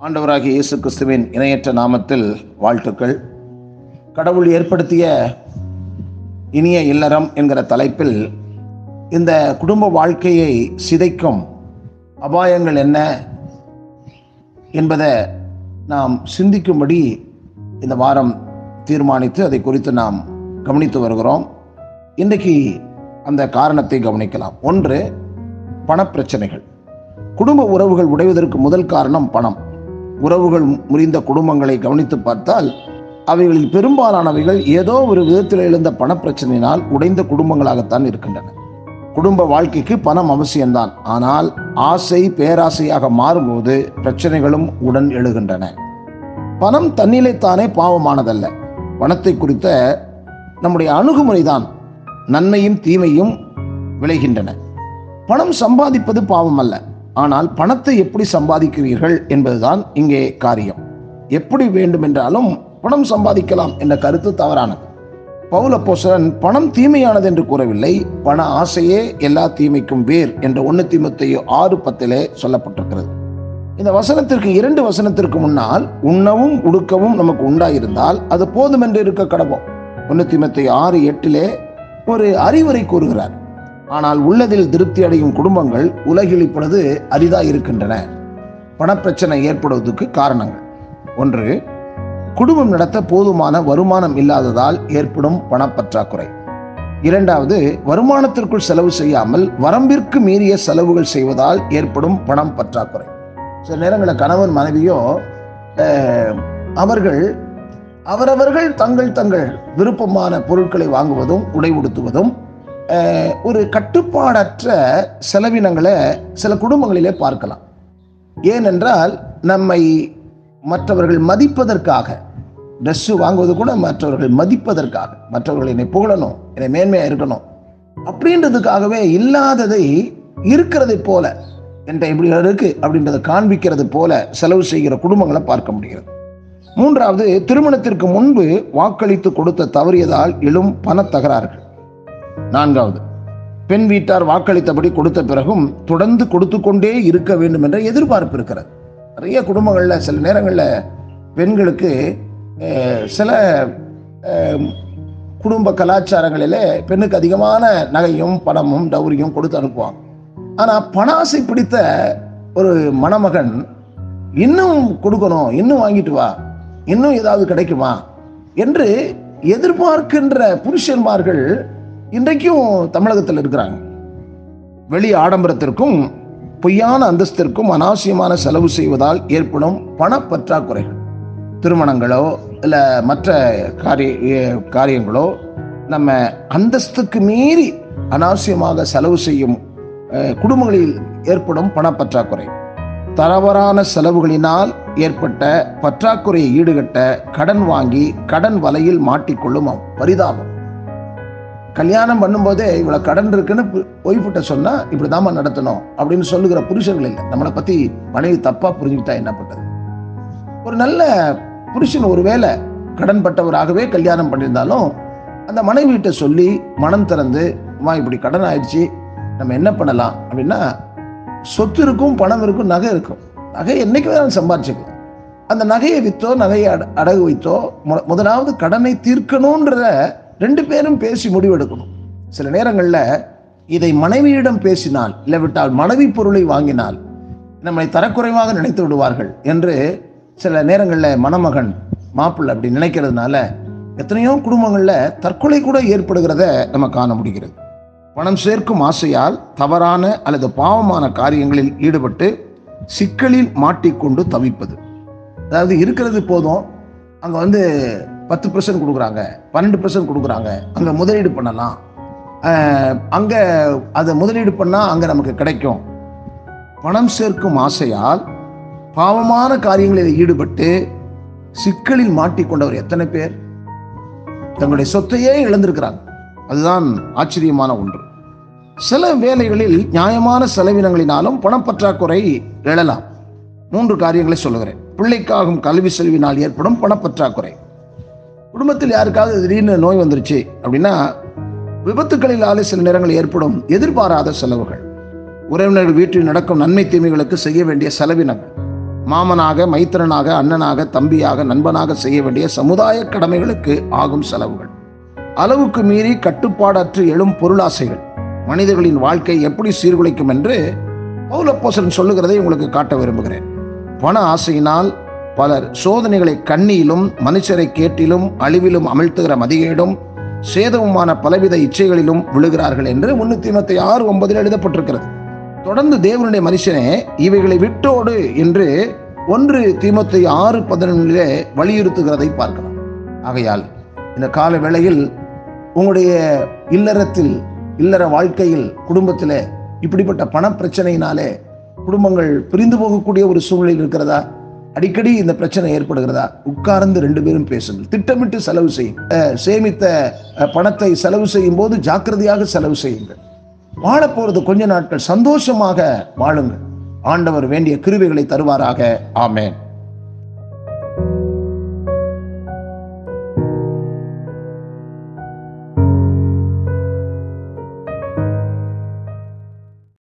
ஆண்டவராகிய இயேசு கிறிஸ்துவின் இணையற்ற நாமத்தில் வாழ்த்துக்கள். கடவுள் ஏற்படுத்திய இனிய இல்லறம் என்கிற தலைப்பில் இந்த குடும்ப வாழ்க்கையை சிதைக்கும் அபாயங்கள் என்ன என்பதை நாம் சிந்திக்கும்படி இந்த வாரம் தீர்மானித்து அதை குறித்து நாம் கவனித்து வருகிறோம். இன்றைக்கு அந்த காரணத்தை கவனிக்கலாம். ஒன்று பணப்பிரச்சனைகள். குடும்ப உறவுகள் உடைவதற்கு முதல் காரணம் பணம். உறவுகள் முறிந்த குடும்பங்களை கவனித்து பார்த்தால் அவைகளில் பெரும்பாலானவைகள் ஏதோ ஒரு விதத்தில் எழுந்த பணப்பிரச்சனையினால் உடைந்த குடும்பங்களாகத்தான் இருக்கின்றன. குடும்ப வாழ்க்கைக்கு பணம் அவசியம்தான். ஆனால் ஆசை பேராசையாக மாறும்போது பிரச்சனைகளும் உடன் எழுகின்றன. பணம் தன்னிலைத்தானே பாவமானதல்ல. பணத்தை குறித்த நம்முடைய அணுகுமுறைதான். நன்மையும் தீமையும் விளைகின்றன. பணம் சம்பாதிப்பது பாவம் அல்ல ஆனால் பணத்தை எப்படி சம்பாதிக்கிறீர்கள் என்பதுதான் இங்கே காரியம். எப்படி வேண்டுமென்றாலும் பணம் சம்பாதிக்கலாம் என்ற கருத்து தவறானது. பவுல போசரன் பணம் தீமையானது என்று கூறவில்லை பண ஆசையே எல்லா தீமைக்கும் வேர் என்ற ஒன்று தீமத்தையோ ஆறு பத்திலே சொல்லப்பட்டிருக்கிறது. இந்த வசனத்திற்கு இரண்டு வசனத்திற்கு முன்னால் உண்ணவும் உடுக்கவும் நமக்கு உண்டாயிருந்தால் அது போதும் என்று இருக்க கடவோம் ஒன்று தீமத்தை ஆறு எட்டிலே ஒரு அறிவுரை கூறுகிறார். ஆனால் உள்ளதில் திருப்தி அடையும் குடும்பங்கள் உலகில் இப்பொழுது அரிதா இருக்கின்றன. பணப்பிரச்சனை ஏற்படுவதற்கு காரணங்கள். ஒன்று குடும்பம் நடத்த போதுமான வருமானம் இல்லாததால் ஏற்படும் பணப்பற்றாக்குறை. இரண்டாவது வருமானத்திற்குள் செலவு செய்யாமல் வரம்பிற்கு மீறிய செலவுகள் செய்வதால் ஏற்படும் பணம் பற்றாக்குறை. சில நேரங்களில் கணவன் மனைவியோ அவர்கள் அவரவர்கள் தங்கள் தங்கள் விருப்பமான பொருட்களை வாங்குவதும் உடை உடுத்துவதும் ஒரு கட்டுப்பாடற்ற செலவினங்களை சில குடும்பங்களிலே பார்க்கலாம். ஏனென்றால் நம்மை மற்றவர்கள் மதிப்பதற்காக ட்ரெஸ்ஸு வாங்குவது கூட மற்றவர்கள் மதிப்பதற்காக மற்றவர்கள் என்னை புகழணும் என்னை மேன்மையாக இருக்கணும் அப்படின்றதுக்காகவே இல்லாததை இருக்கிறதை போல என்ற இப்படி இருக்கு அப்படின்றத காண்பிக்கிறது போல செலவு செய்கிற குடும்பங்களை பார்க்க முடிகிறது. மூன்றாவது திருமணத்திற்கு முன்பு வாக்களித்து கொடுத்த தவறியதால் எழும் பண தகராறுகள். நான்காவது பெண் வீட்டார் வாக்களித்தபடி கொடுத்த பிறகும் தொடர்ந்து கொடுத்து கொண்டே இருக்க வேண்டும் என்ற எதிர்பார்ப்பு இருக்கிறது. நிறைய குடும்பங்களில் சில நேரங்களில் பெண்களுக்கு சில குடும்ப கலாச்சாரங்களிலே பெண்ணுக்கு அதிகமான நகையும் பணமும் டௌரியும் கொடுத்து அனுப்புவாங்க. ஆனால் பணாசை பிடித்த ஒரு மணமகன் இன்னும் கொடுக்கணும் இன்னும் வாங்கிட்டு வா இன்னும் ஏதாவது கிடைக்குமா? என்று எதிர்பார்க்கின்ற புருஷன்மார்கள் இன்றைக்கும் தமிழகத்தில் இருக்கிறாங்க. வெளி ஆடம்பரத்திற்கும் பொய்யான அந்தஸ்திற்கும் அனாவசியமான செலவு செய்வதால் ஏற்படும் பணப்பற்றாக்குறைகள். திருமணங்களோ இல்லை மற்ற காரிய காரியங்களோ நம்ம அந்தஸ்துக்கு மீறி அனாவசியமாக செலவு செய்யும் குடும்பங்களில் ஏற்படும் பணப்பற்றாக்குறை. தரவரான செலவுகளினால் ஏற்பட்ட பற்றாக்குறையை ஈடுகட்ட கடன் வாங்கி கடன் வலையில் மாட்டிக்கொள்ளும் பரிதாபம். கல்யாணம் பண்ணும்போதே இவ்வளோ கடன் இருக்குன்னு ஒய்ஃபுட்ட சொன்னால் இப்படி தாமா நடத்தணும் அப்படின்னு சொல்லுகிற புருஷர்கள் இல்லை. நம்மளை பற்றி மனைவி தப்பாக புரிஞ்சுக்கிட்டா என்ன பண்ணுறது ஒரு நல்ல புருஷன் ஒருவேளை கடன் பட்டவராகவே கல்யாணம் பண்ணியிருந்தாலும் அந்த மனைவியிட்ட சொல்லி மனம் திறந்து அம்மா இப்படி கடன் ஆயிடுச்சு. நம்ம என்ன பண்ணலாம்? அப்படின்னா சொத்து இருக்கும் பணம் இருக்கும் நகை இருக்கும். நகை என்றைக்கு வேணாலும் சம்பாதிச்சுக்கலாம் அந்த நகையை விற்றோ நகையை அட அடகு வைத்தோ முதலாவது கடனை தீர்க்கணுன்ற ரெண்டு பேரும் பேசி முடிவெடுக்கணும். சில நேரங்களில் இதை மனைவியிடம் பேசினால் இல்லை விட்டால் மனைவி பொருளை வாங்கினால் நம்மை தரக்குறைவாக நினைத்து விடுவார்கள் என்று சில நேரங்களில் மணமகன் மாப்பிள்ளை அப்படி நினைக்கிறதுனால எத்தனையோ குடும்பங்களில் தற்கொலை கூட ஏற்படுகிறத நம்ம காண முடிகிறது. பணம் சேர்க்கும் ஆசையால் தவறான அல்லது பாவமான காரியங்களில் ஈடுபட்டு சிக்கலில் மாட்டிக்கொண்டு தவிப்பது. அதாவது இருக்கிறது போதும் அங்கே வந்து பத்து பர்சன்ட் கொடுக்குறாங்க பன்னெண்டு பர்சன்ட் கொடுக்குறாங்க அங்கே முதலீடு பண்ணலாம். அங்கே அதை முதலீடு பண்ணால் அங்கே நமக்கு கிடைக்கும். பணம் சேர்க்கும் ஆசையால் பாவமான காரியங்களில் ஈடுபட்டு சிக்கலில் மாட்டிக்கொண்டவர் எத்தனை பேர்? தங்களுடைய சொத்தையே இழந்திருக்கிறாங்க. அதுதான் ஆச்சரியமான ஒன்று. சில வேலைகளில் நியாயமான செலவினங்களினாலும் பணப்பற்றாக்குறை எழலாம். மூன்று காரியங்களை சொல்லுகிறேன். பிள்ளைக்காகும் கல்வி செலவினால் ஏற்படும் பணப்பற்றாக்குறை குடும்பத்தில் யாருக்காவது திடீர்னு நோய் வந்துருச்சு அப்படின்னா விபத்துகளிலாலே சில நேரங்கள் ஏற்படும் எதிர்பாராத செலவுகள். உறவினர்கள் வீட்டில் நடக்கும் நன்மை தீமைகளுக்கு செய்ய வேண்டிய செலவினங்கள். மாமனாக மைத்திரனாக அண்ணனாக தம்பியாக நண்பனாக செய்ய வேண்டிய சமுதாய கடமைகளுக்கு ஆகும் செலவுகள். அளவுக்கு மீறி கட்டுப்பாடற்று எழும் பொருளாசைகள். மனிதர்களின் வாழ்க்கை எப்படி சீர்குலைக்கும் என்று பௌலப்போசன் சொல்லுகிறதை உங்களுக்கு காட்ட விரும்புகிறேன். பண ஆசையினால் பலர் சோதனைகளை கண்ணியிலும் மனுஷரை கேட்டிலும் அழிவிலும் அமிழ்த்துகிற மதிகேடும் சேதமுமான பலவித இச்சைகளிலும் விழுகிறார்கள் என்று முன்னூத்தி இருபத்தி ஆறு ஒன்பதில் எழுதப்பட்டிருக்கிறது. தொடர்ந்து தேவனுடைய மனுஷனே இவைகளை விட்டோடு என்று ஒன்று தீமத்தை ஆறு பதினொன்றிலே வலியுறுத்துகிறதை பார்க்கலாம். ஆகையால் இந்த கால வேளையில் உங்களுடைய இல்லறத்தில் இல்லற வாழ்க்கையில் குடும்பத்தில் இப்படிப்பட்ட பண பிரச்சனையினாலே குடும்பங்கள் பிரிந்து போகக்கூடிய ஒரு சூழ்நிலை இருக்கிறதா? அடிக்கடி இந்த பிரச்சனை ஏற்படுகிறதா? உட்கார்ந்து ரெண்டு பேரும் பேசுங்கள். திட்டமிட்டு செலவு செய்யும் சேமித்த பணத்தை செலவு செய்யும் போது ஜாக்கிரதையாக செலவு செய்யுங்கள். வாழப் போறது கொஞ்ச நாட்கள் சந்தோஷமாக வாழுங்கள். ஆண்டவர் வேண்டிய கிருவிகளை தருவாராக. ஆமேன்.